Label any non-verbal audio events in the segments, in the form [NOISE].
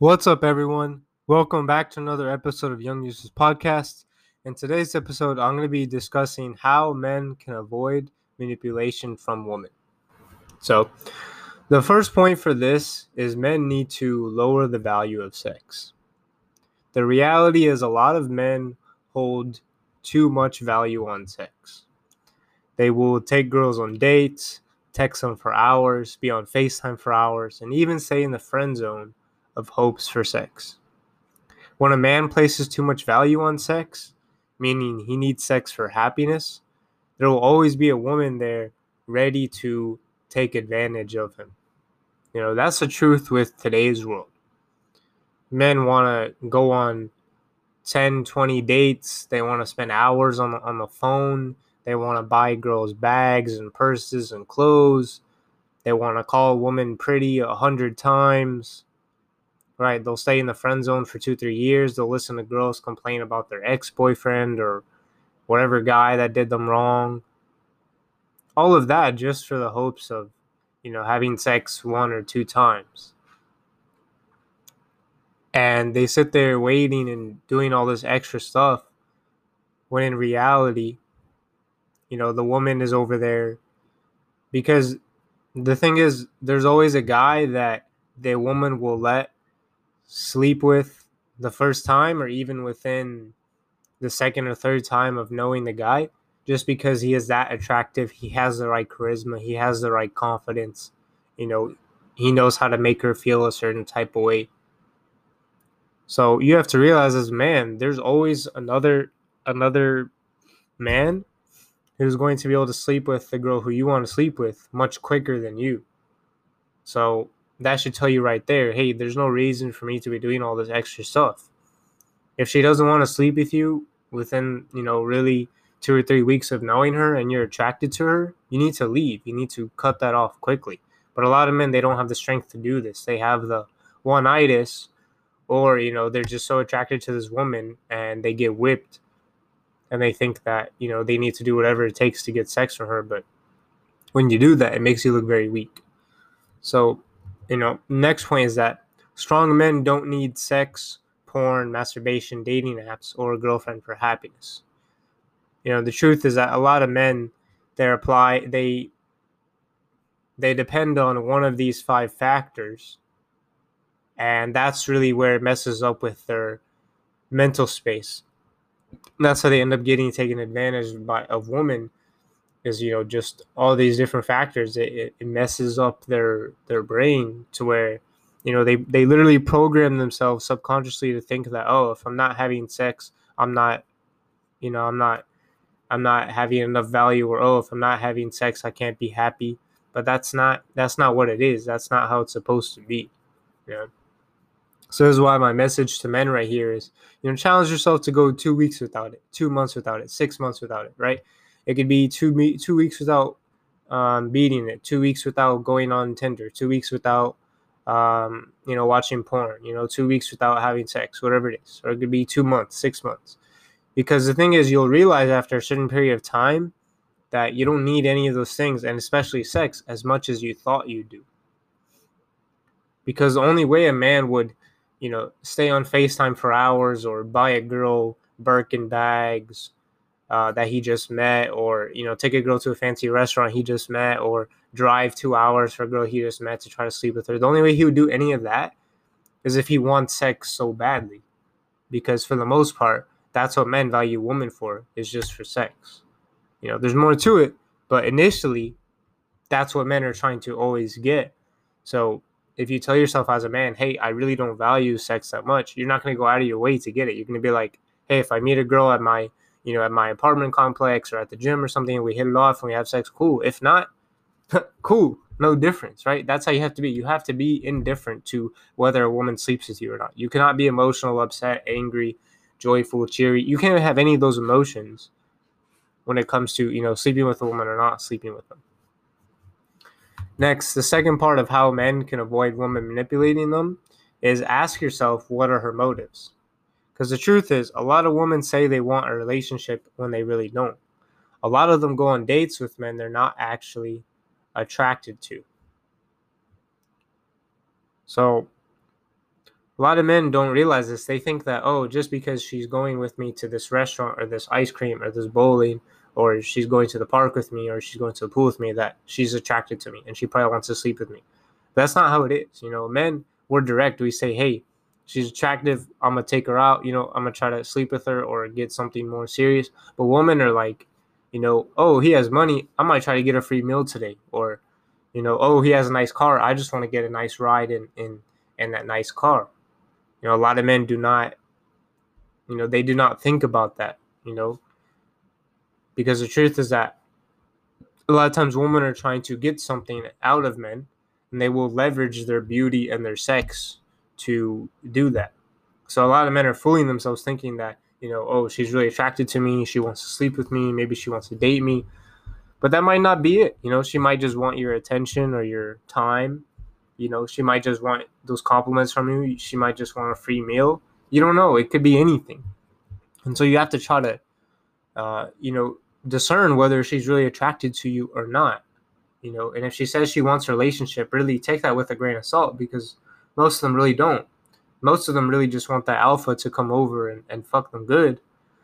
What's up, everyone? Welcome back to another episode of Young Users Podcast. In today's episode, I'm going to be discussing how men can avoid manipulation from women. So, the first point for this is men need to lower the value of sex. The reality is, a lot of men hold too much value on sex. They will take girls on dates, text them for hours, be on FaceTime for hours, and even stay in the friend zone of hopes for sex. When a man places too much value on sex, meaning he needs sex for happiness, there will always be a woman there ready to take advantage of him. You know, that's the truth with today's world. Men want to go on 10, 20 dates. They want to spend hours on the, on the phone. They want to buy girls bags and purses and clothes. They want to call a woman pretty a hundred times. Right? They'll stay in the friend zone for two, three years. They'll listen to girls complain about their ex boyfriend or whatever guy that did them wrong. All of that just for the hopes of, you know, having sex one or two times and they sit there waiting and doing all this extra stuff when in reality you know the woman is over there because the thing is there's always a guy that the woman will let sleep with the first time or even within the second or third time of knowing the guy just because he is that attractive he has the right charisma he has the right confidence you know he knows how to make her feel a certain type of way so you have to realize as man, there's always another another man who's going to be able to sleep with the girl who you want to sleep with much quicker than you. So that should tell you right there, hey, there's no reason for me to be doing all this extra stuff. If she doesn't want to sleep with you within, you know, really two or three weeks of knowing her and you're attracted to her, you need to leave. You need to cut that off quickly. But a lot of men, they don't have the strength to do this. They have the one itis or you know they're just so attracted to this woman and they get whipped and they think that you know they need to do whatever it takes to get sex from her but when you do that it makes you look very weak so you know next point is that strong men don't need sex porn masturbation dating apps or a girlfriend for happiness you know the truth is that a lot of men they apply they they depend on one of these five factors and that's really where it messes up with their mental space. And that's how they end up getting taken advantage by of women is you know just all these different factors it, it messes up their their brain to where you know they they literally program themselves subconsciously to think that oh if i'm not having sex i'm not you know i'm not i'm not having enough value or oh if i'm not having sex i can't be happy. But that's not that's not what it is. That's not how it's supposed to be know? So this is why my message to men right here is, you know, challenge yourself to go two weeks without it, two months without it, six months without it, right? It could be two two weeks without um, beating it, two weeks without going on Tinder, two weeks without, um, you know, watching porn, you know, two weeks without having sex, whatever it is, or it could be two months, six months, because the thing is, you'll realize after a certain period of time that you don't need any of those things, and especially sex, as much as you thought you do. Because the only way a man would you know, stay on FaceTime for hours or buy a girl Birkin bags uh, that he just met, or you know, take a girl to a fancy restaurant he just met, or drive two hours for a girl he just met to try to sleep with her. The only way he would do any of that is if he wants sex so badly, because for the most part, that's what men value women for is just for sex. You know, there's more to it, but initially, that's what men are trying to always get. So if you tell yourself as a man, hey, I really don't value sex that much, you're not going to go out of your way to get it. You're going to be like, hey, if I meet a girl at my, you know, at my apartment complex or at the gym or something, and we hit it off and we have sex, cool. If not, [LAUGHS] cool, no difference, right? That's how you have to be. You have to be indifferent to whether a woman sleeps with you or not. You cannot be emotional, upset, angry, joyful, cheery. You can't have any of those emotions when it comes to, you know, sleeping with a woman or not sleeping with them. Next, the second part of how men can avoid women manipulating them is ask yourself what are her motives? Because the truth is, a lot of women say they want a relationship when they really don't. A lot of them go on dates with men they're not actually attracted to. So, a lot of men don't realize this. They think that, oh, just because she's going with me to this restaurant or this ice cream or this bowling, or she's going to the park with me or she's going to the pool with me, that she's attracted to me and she probably wants to sleep with me. That's not how it is. You know, men, we're direct. We say, hey, she's attractive. I'm to take her out. You know, I'm to try to sleep with her or get something more serious. But women are like, you know, oh, he has money. I might try to get a free meal today. Or, you know, oh, he has a nice car. I just want to get a nice ride in, in, in that nice car. You know, a lot of men do not, you know, they do not think about that, you know, because the truth is that a lot of times women are trying to get something out of men and they will leverage their beauty and their sex to do that. So a lot of men are fooling themselves thinking that, you know, oh, she's really attracted to me, she wants to sleep with me, maybe she wants to date me. But that might not be it. You know, she might just want your attention or your time you know, she might just want those compliments from you. She might just want a free meal. You don't know. It could be anything. And so you have to try to, uh, you know, discern whether she's really attracted to you or not. You know, and if she says she wants a relationship, really take that with a grain of salt because most of them really don't. Most of them really just want that alpha to come over and, and fuck them good.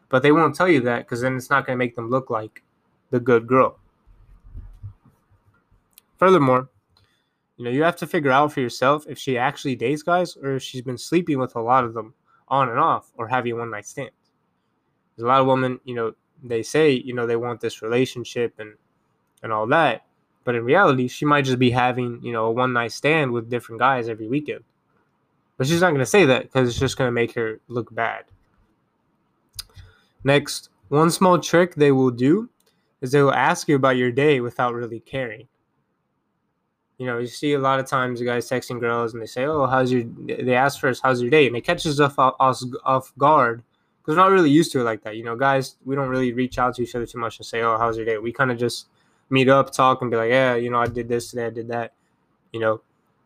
But they won't tell you that because then it's not going to make them look like the good girl. Furthermore, you know, you have to figure out for yourself if she actually dates guys or if she's been sleeping with a lot of them on and off or having one night stands. There's a lot of women, you know, they say, you know, they want this relationship and and all that. But in reality, she might just be having, you know, a one night stand with different guys every weekend. But she's not going to say that because it's just going to make her look bad. Next, one small trick they will do is they will ask you about your day without really caring you know, you see a lot of times guys texting girls and they say, "Oh, how's your?" They ask first, "How's your day?" and it catches us off, off guard because we're not really used to it like that. You know, guys, we don't really reach out to each other too much and say, "Oh, how's your day?" We kind of just meet up, talk, and be like, "Yeah, you know, I did this today, I did that," you know,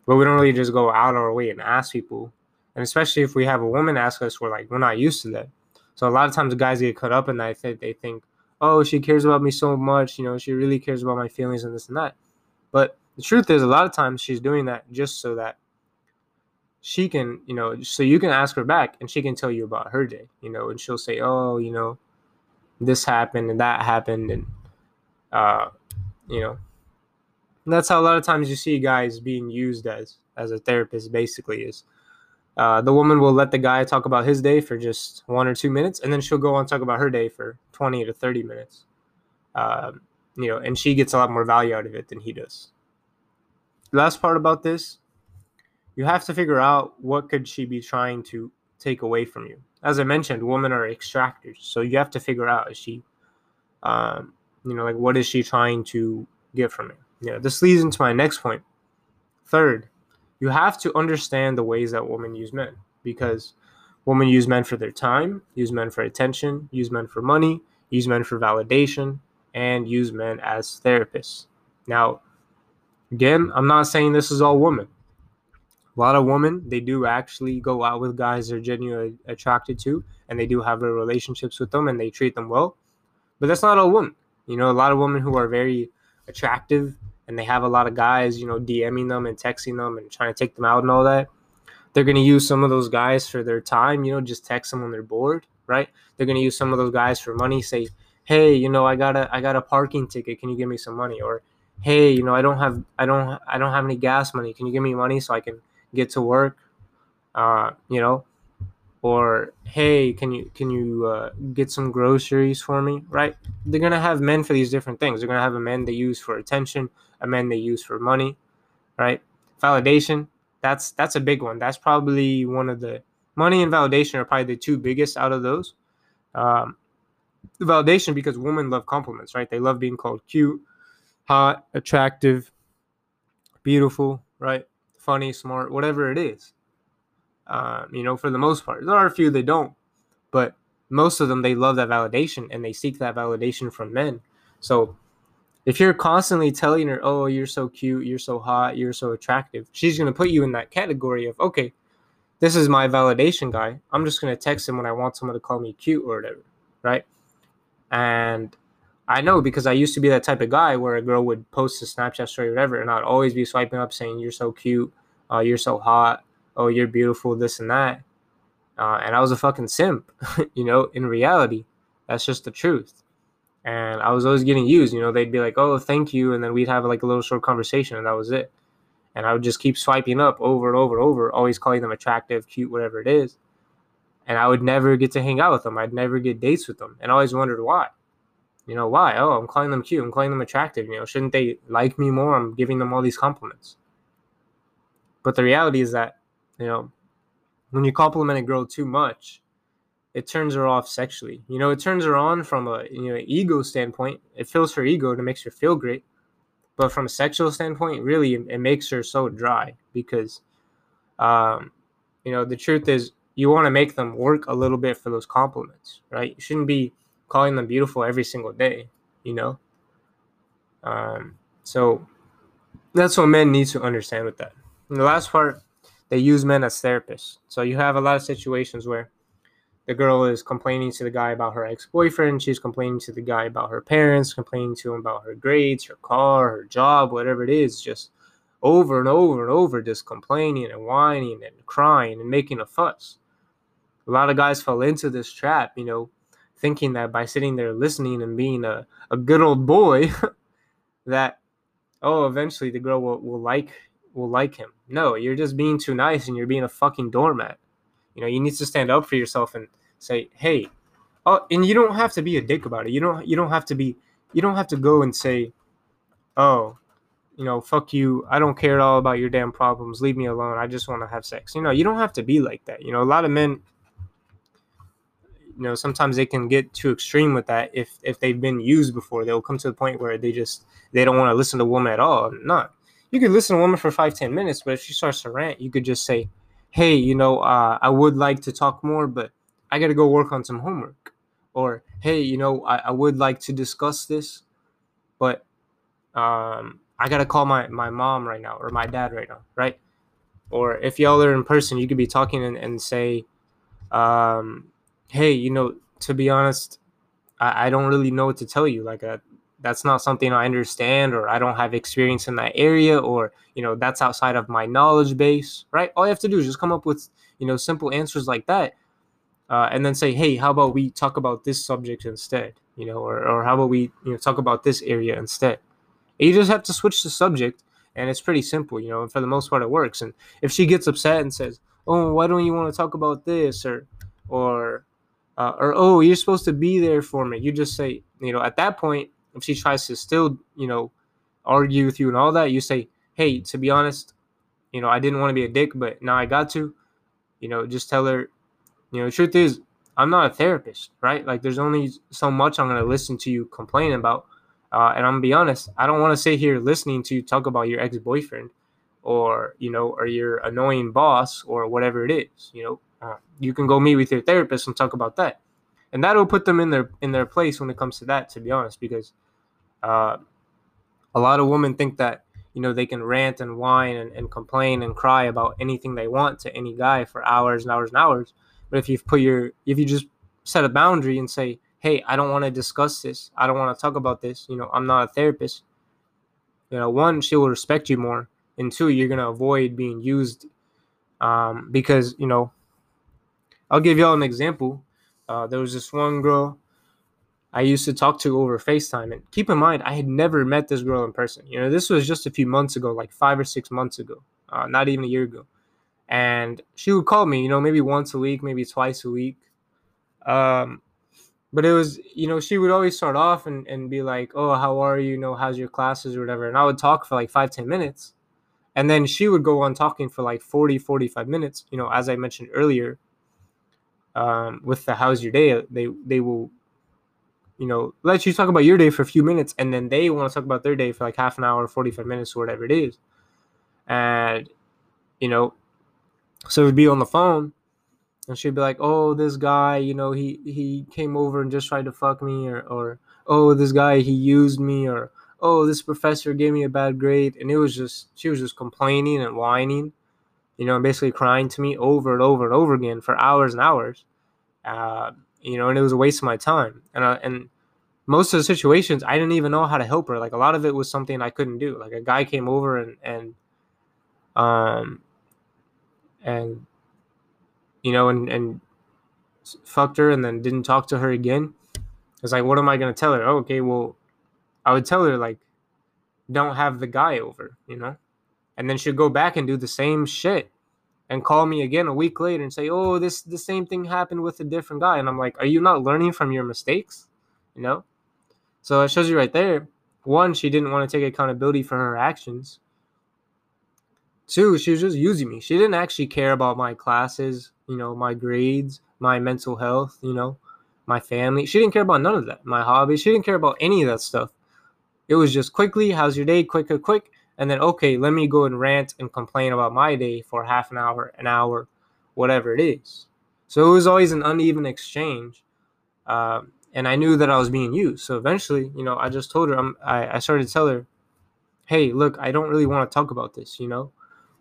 but we don't really just go out our way and ask people. And especially if we have a woman ask us, we're like, we're not used to that. So a lot of times, guys get caught up in that. They think, "Oh, she cares about me so much," you know, she really cares about my feelings and this and that, but the truth is a lot of times she's doing that just so that she can you know so you can ask her back and she can tell you about her day you know and she'll say oh you know this happened and that happened and uh you know. And that's how a lot of times you see guys being used as as a therapist basically is uh, the woman will let the guy talk about his day for just one or two minutes and then she'll go on talk about her day for 20 to 30 minutes. Um, you know and she gets a lot more value out of it than he does. Last part about this, you have to figure out what could she be trying to take away from you. As I mentioned, women are extractors, so you have to figure out is she, um, you know, like what is she trying to get from it. Know, this leads into my next point. Third, you have to understand the ways that women use men because women use men for their time, use men for attention, use men for money, use men for validation, and use men as therapists. Now, Again, I'm not saying this is all women. A lot of women, they do actually go out with guys they're genuinely attracted to, and they do have their relationships with them, and they treat them well. But that's not all women. You know, a lot of women who are very attractive, and they have a lot of guys, you know, DMing them and texting them and trying to take them out and all that. They're gonna use some of those guys for their time. You know, just text them when they're bored, right? They're gonna use some of those guys for money. Say, hey, you know, I got a I got a parking ticket. Can you give me some money? Or hey, you know, I don't have I don't I don't have any gas money. Can you give me money so I can get to work? Uh, you know, or hey, can you can you uh, get some groceries for me? Right? They're gonna have men for these different things. They're gonna have a man they use for attention, a man they use for money, right? Validation. That's that's a big one. That's probably one of the money and validation are probably the two biggest out of those. Um, validation because women love compliments, right? They love being called cute hot, attractive, beautiful, right? Funny, smart, whatever it is. Uh, you know, for the most part, there are a few that don't, but most of them they love that validation and they seek that validation from men. So if you're constantly telling her, "Oh, you're so cute, you're so hot, you're so attractive," she's gonna put you in that category of, "Okay, this is my validation guy. I'm just gonna text him when I want someone to call me cute or whatever, right?" And I know because I used to be that type of guy where a girl would post a Snapchat story or whatever, and I'd always be swiping up saying, You're so cute, uh, you're so hot, oh, you're beautiful, this and that. Uh, and I was a fucking simp, [LAUGHS] you know, in reality. That's just the truth. And I was always getting used, you know, they'd be like, oh, thank you. And then we'd have like a little short conversation and that was it. And I would just keep swiping up over and over and over, always calling them attractive, cute, whatever it is. And I would never get to hang out with them. I'd never get dates with them. And I always wondered why. You know, why? Oh, I'm calling them cute. I'm calling them attractive. You know, shouldn't they like me more? I'm giving them all these compliments. But the reality is that, you know, when you compliment a girl too much, it turns her off sexually. You know, it turns her on from a you know ego standpoint. It fills her ego and it makes her feel great. But from a sexual standpoint, really, it makes her so dry because, um, you know, the truth is you want to make them work a little bit for those compliments, right? You shouldn't be calling them beautiful every single day, you know? Um, so that's what men need to understand with that. And the last part, they use men as therapists. So you have a lot of situations where the girl is complaining to the guy about her ex-boyfriend, she's complaining to the guy about her parents, complaining to him about her grades, her car, her job, whatever it is, just over and over and over, just complaining and whining and crying and making a fuss. A lot of guys fall into this trap, you know, thinking that by sitting there listening and being a, a good old boy [LAUGHS] that oh eventually the girl will, will like will like him. No you're just being too nice and you're being a fucking doormat. You know you need to stand up for yourself and say hey oh and you don't have to be a dick about it. You don't you don't have to be you don't have to go and say oh you know fuck you. I don't care at all about your damn problems. Leave me alone. I just want to have sex. You know you don't have to be like that. You know a lot of men you know sometimes they can get too extreme with that if if they've been used before. They'll come to the point where they just they don't want to listen to a woman at all. Not you could listen to a woman for five ten minutes but if she starts to rant you could just say hey you know uh, i would like to talk more but i gotta go work on some homework or hey you know i, I would like to discuss this but um, i gotta call my my mom right now or my dad right now right or if y'all are in person you could be talking and, and say um, hey, you know, to be honest, I, I don't really know what to tell you. Like, uh, that's not something I understand, or I don't have experience in that area, or, you know, that's outside of my knowledge base, right? All you have to do is just come up with, you know, simple answers like that. Uh, and then say, hey, how about we talk about this subject instead? You know, or, or how about we, you know, talk about this area instead? And you just have to switch the subject, and it's pretty simple, you know, and for the most part, it works. And if she gets upset and says, oh, why don't you want to talk about this? Or, or, uh, or oh you're supposed to be there for me you just say you know at that point if she tries to still you know argue with you and all that you say hey to be honest you know i didn't want to be a dick but now i got to you know just tell her you know the truth is i'm not a therapist right like there's only so much i'm going to listen to you complain about uh, and i'm to be honest i don't want to sit here listening to you talk about your ex-boyfriend or you know or your annoying boss or whatever it is you know uh, you can go meet with your therapist and talk about that, and that'll put them in their in their place when it comes to that. To be honest, because uh, a lot of women think that you know they can rant and whine and, and complain and cry about anything they want to any guy for hours and hours and hours. But if you've put your if you just set a boundary and say, "Hey, I don't want to discuss this. I don't want to talk about this. You know, I'm not a therapist." You know, one, she will respect you more, and two, you're gonna avoid being used um, because you know I'll give y'all an example. Uh, there was this one girl I used to talk to over FaceTime. And keep in mind, I had never met this girl in person. You know, this was just a few months ago, like five or six months ago, uh, not even a year ago. And she would call me, you know, maybe once a week, maybe twice a week. Um, but it was, you know, she would always start off and, and be like, oh, how are you? You know, how's your classes or whatever. And I would talk for like five, ten minutes. And then she would go on talking for like 40, 45 minutes, you know, as I mentioned earlier um, with the how's your day, they they will, you know, let you talk about your day for a few minutes, and then they want to talk about their day for like half an hour, forty five minutes, or whatever it is, and you know, so we'd be on the phone, and she'd be like, "Oh, this guy, you know, he he came over and just tried to fuck me," or or "Oh, this guy he used me," or "Oh, this professor gave me a bad grade," and it was just she was just complaining and whining you know, basically crying to me over and over and over again for hours and hours. Uh, you know, and it was a waste of my time. And I, and most of the situations, I didn't even know how to help her. Like a lot of it was something I couldn't do. Like a guy came over and and um, and you know, and and fucked her and then didn't talk to her again. It's like, what am I gonna tell her? Oh, okay, well, I would tell her like, don't have the guy over, you know, and then she'd go back and do the same shit and call me again a week later and say, oh, this the same thing happened with a different guy, and I'm like, are you not learning from your mistakes, you know? So it shows you right there. One, she didn't want to take accountability for her actions. Two, she was just using me. She didn't actually care about my classes, you know, my grades, my mental health, you know, my family. She didn't care about none of that. My hobbies. She didn't care about any of that stuff. It was just quickly, how's your day? Quick, quick, quick. And then, okay, let me go and rant and complain about my day for half an hour, an hour, whatever it is. So it was always an uneven exchange. Um, and I knew that I was being used. So eventually, you know, I just told her, I'm, I, I started to tell her, hey, look, I don't really want to talk about this, you know?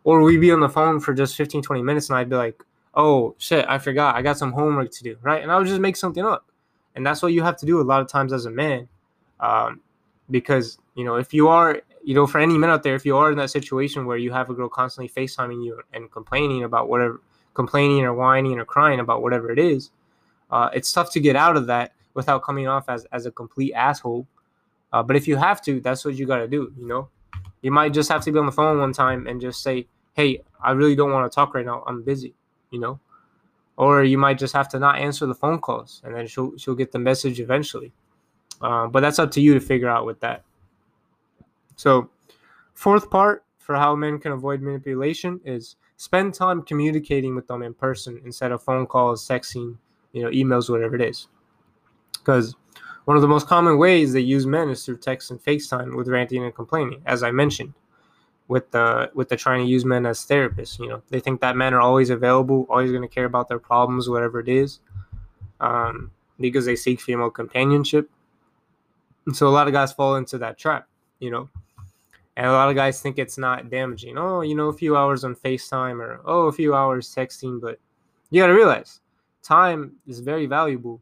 Or we'd be on the phone for just 15, 20 minutes and I'd be like, oh, shit, I forgot. I got some homework to do, right? And I would just make something up. And that's what you have to do a lot of times as a man. Um, because, you know, if you are, you know, for any men out there, if you are in that situation where you have a girl constantly FaceTiming you and complaining about whatever, complaining or whining or crying about whatever it is, uh, it's tough to get out of that without coming off as, as a complete asshole. Uh, but if you have to, that's what you got to do. You know, you might just have to be on the phone one time and just say, "Hey, I really don't want to talk right now. I'm busy." You know, or you might just have to not answer the phone calls, and then she'll she'll get the message eventually. Uh, but that's up to you to figure out with that. So, fourth part for how men can avoid manipulation is spend time communicating with them in person instead of phone calls, texting, you know, emails, whatever it is because one of the most common ways they use men is through text and FaceTime with ranting and complaining, as I mentioned, with the with the trying to use men as therapists. You know, they think that men are always available, always going to care about their problems, whatever it is, um, because they seek female companionship. And so a lot of guys fall into that trap. You know, and a lot of guys think it's not damaging. Oh, you know, a few hours on FaceTime or oh, a few hours texting, but you got to realize time is very valuable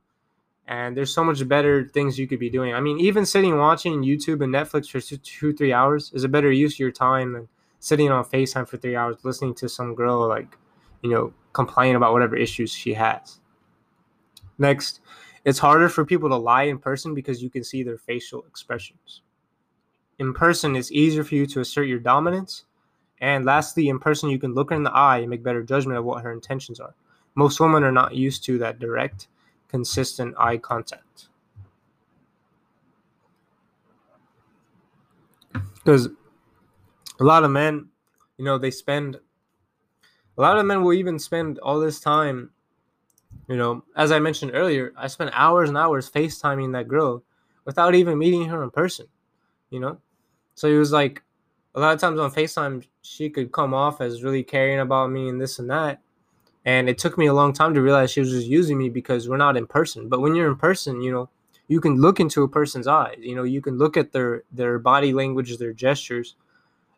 and there's so much better things you could be doing. I mean, even sitting watching YouTube and Netflix for two, two, three hours is a better use of your time than sitting on FaceTime for three hours listening to some girl like, you know, complain about whatever issues she has. Next, it's harder for people to lie in person because you can see their facial expressions. In person, it's easier for you to assert your dominance. And lastly, in person, you can look her in the eye and make better judgment of what her intentions are. Most women are not used to that direct consistent eye contact. Because a lot of men, you know, they spend, a lot of men will even spend all this time, you know, as I mentioned earlier, I spent hours and hours FaceTiming that girl without even meeting her in person, you know? So it was like, a lot of times on FaceTime, she could come off as really caring about me and this and that. And it took me a long time to realize she was just using me because we're not in person. But when you're in person, you know, you can look into a person's eyes. You know, you can look at their their body language, their gestures,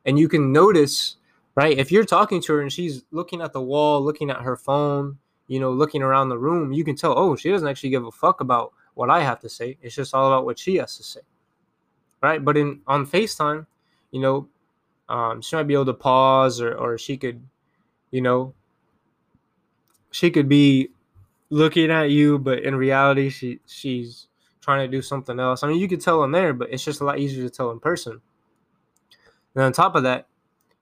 and you can notice, right? If you're talking to her and she's looking at the wall, looking at her phone, you know, looking around the room, you can tell, oh, she doesn't actually give a fuck about what I have to say. It's just all about what she has to say. Right? But in on FaceTime, you know, um, she might be able to pause or or she could, you know, she could be looking at you, but in reality, she she's trying to do something else. I mean, you could tell in there, but it's just a lot easier to tell in person. And on top of that,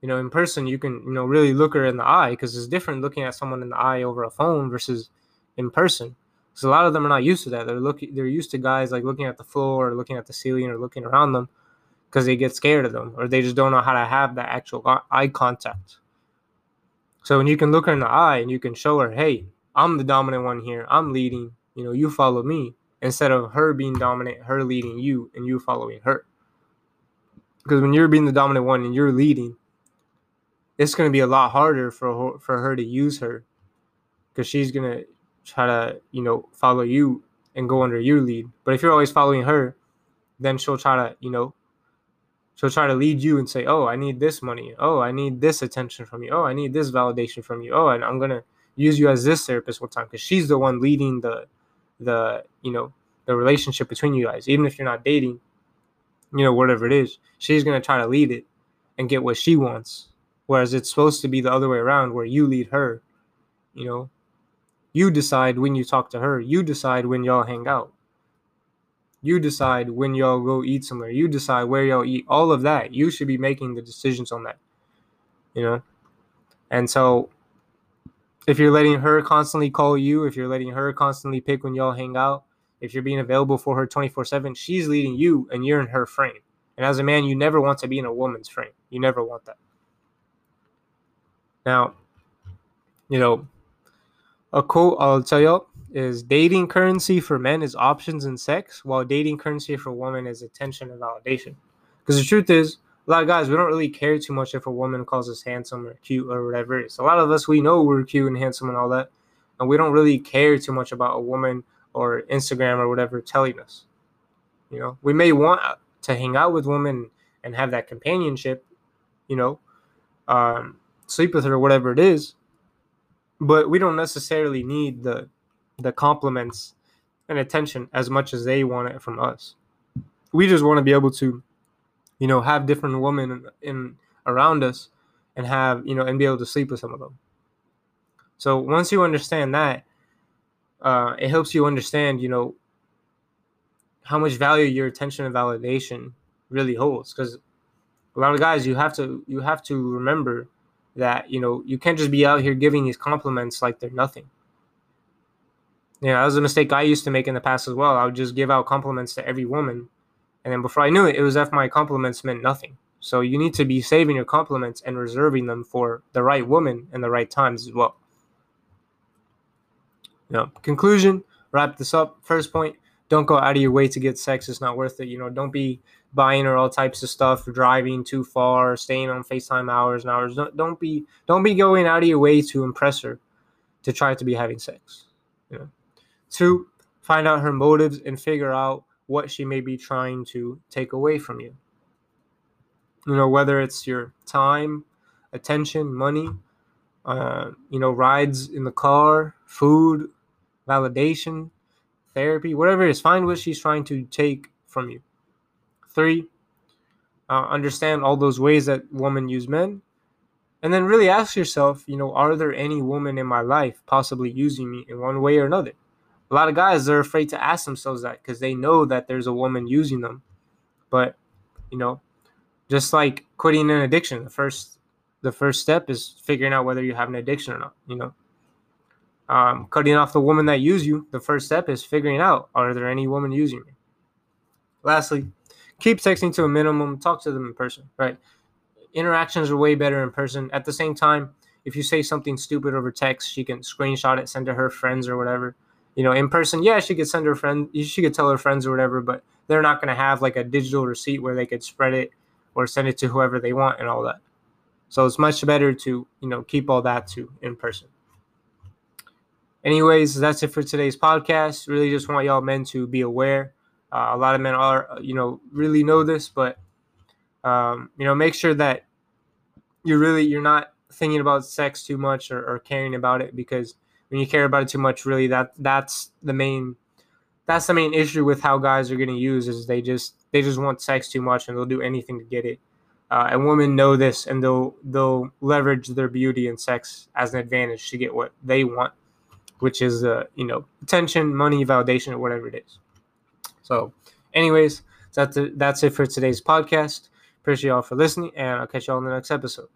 you know, in person, you can you know really look her in the eye because it's different looking at someone in the eye over a phone versus in person. Because a lot of them are not used to that. They're looking, they're used to guys like looking at the floor or looking at the ceiling or looking around them because they get scared of them or they just don't know how to have that actual eye contact. So when you can look her in the eye and you can show her, hey, I'm the dominant one here. I'm leading. You know, you follow me instead of her being dominant, her leading you, and you following her. Because when you're being the dominant one and you're leading, it's going to be a lot harder for her, for her to use her because she's going to try to, you know, follow you and go under your lead. But if you're always following her, then she'll try to, you know, she'll try to lead you and say, "Oh, I need this money. Oh, I need this attention from you. Oh, I need this validation from you. Oh, and I'm gonna use you as this therapist one time because she's the one leading the the you know the relationship between you guys. Even if you're not dating, you know whatever it is, she's gonna try to lead it and get what she wants Whereas it's supposed to be the other way around where you lead her. You know, you decide when you talk to her, you decide when y'all hang out. You decide when y'all go eat somewhere. You decide where y'all eat. All of that. You should be making the decisions on that. You know? And so if you're letting her constantly call you, if you're letting her constantly pick when y'all hang out, if you're being available for her 24 7, she's leading you and you're in her frame. And as a man, you never want to be in a woman's frame. You never want that. Now, you know, a quote I'll tell y'all is dating currency for men is options and sex, while dating currency for women is attention and validation. Because the truth is, a lot of guys, we don't really care too much if a woman calls us handsome or cute or whatever it is. A lot of us, we know we're cute and handsome and all that. And we don't really care too much about a woman or Instagram or whatever telling us. You know, we may want to hang out with women and have that companionship, you know, um, sleep with her whatever it is. But we don't necessarily need the the compliments and attention as much as they want it from us. We just want to be able to you know, have different women in, in around us and have, you know, and be able to sleep with some of them. So once you understand that, uh, it helps you understand, you know, how much value your attention and validation really holds. Because a lot of guys, you have to you have to remember that you know you can't just be out here giving these compliments like they're nothing. Yeah, you know, that was a mistake I used to make in the past as well. I would just give out compliments to every woman and then before I knew it, it was if my compliments meant nothing. So you need to be saving your compliments and reserving them for the right woman and the right times as well. You conclusion, wrap this up. First point, don't go out of your way to get sex. It's not worth it. You know, don't be buying her all types of stuff, driving too far, staying on FaceTime hours and hours. Don't, don't be don't be going out of your way to impress her to try to be having sex. You know. Two, find out her motives and figure out what she may be trying to take away from you. You know, whether it's your time, attention, money, uh, you know, rides in the car, food, validation, therapy, whatever it is, find what she's trying to take from you. Three, uh, understand all those ways that women use men. And then really ask yourself, you know, are there any women in my life possibly using me in one way or another? a lot of guys are afraid to ask themselves that because they know that there's a woman using them. But you know, just like quitting an addiction, the first the first step is figuring out whether you have an addiction or not. You know, um, cutting off the woman that use you. The first step is figuring out are there any women using me. Lastly, keep texting to a minimum. Talk to them in person. Right, interactions are way better in person. At the same time, if you say something stupid over text, she can screenshot it, send to her friends or whatever you know, in person, yeah, she could send her friend, she could tell her friends or whatever, but they're not going to have like a digital receipt where they could spread it or send it to whoever they want and all that. So it's much better to, you know, keep all that to in person. Anyways, that's it for today's podcast. Really just want y'all men to be aware. Uh, a lot of men are, you know, really know this, but, um, you know, make sure that you're really, you're not thinking about sex too much or, or caring about it because when you care about it too much, really that that's the main that's the main issue with how guys are getting used is they just they just want sex too much and they'll do anything to get it. Uh, and women know this and they'll they'll leverage their beauty and sex as an advantage to get what they want, which is uh, you know attention, money, validation, or whatever it is. So, anyways, that's it, that's it for today's podcast. Appreciate y'all for listening, and I'll catch y'all in the next episode.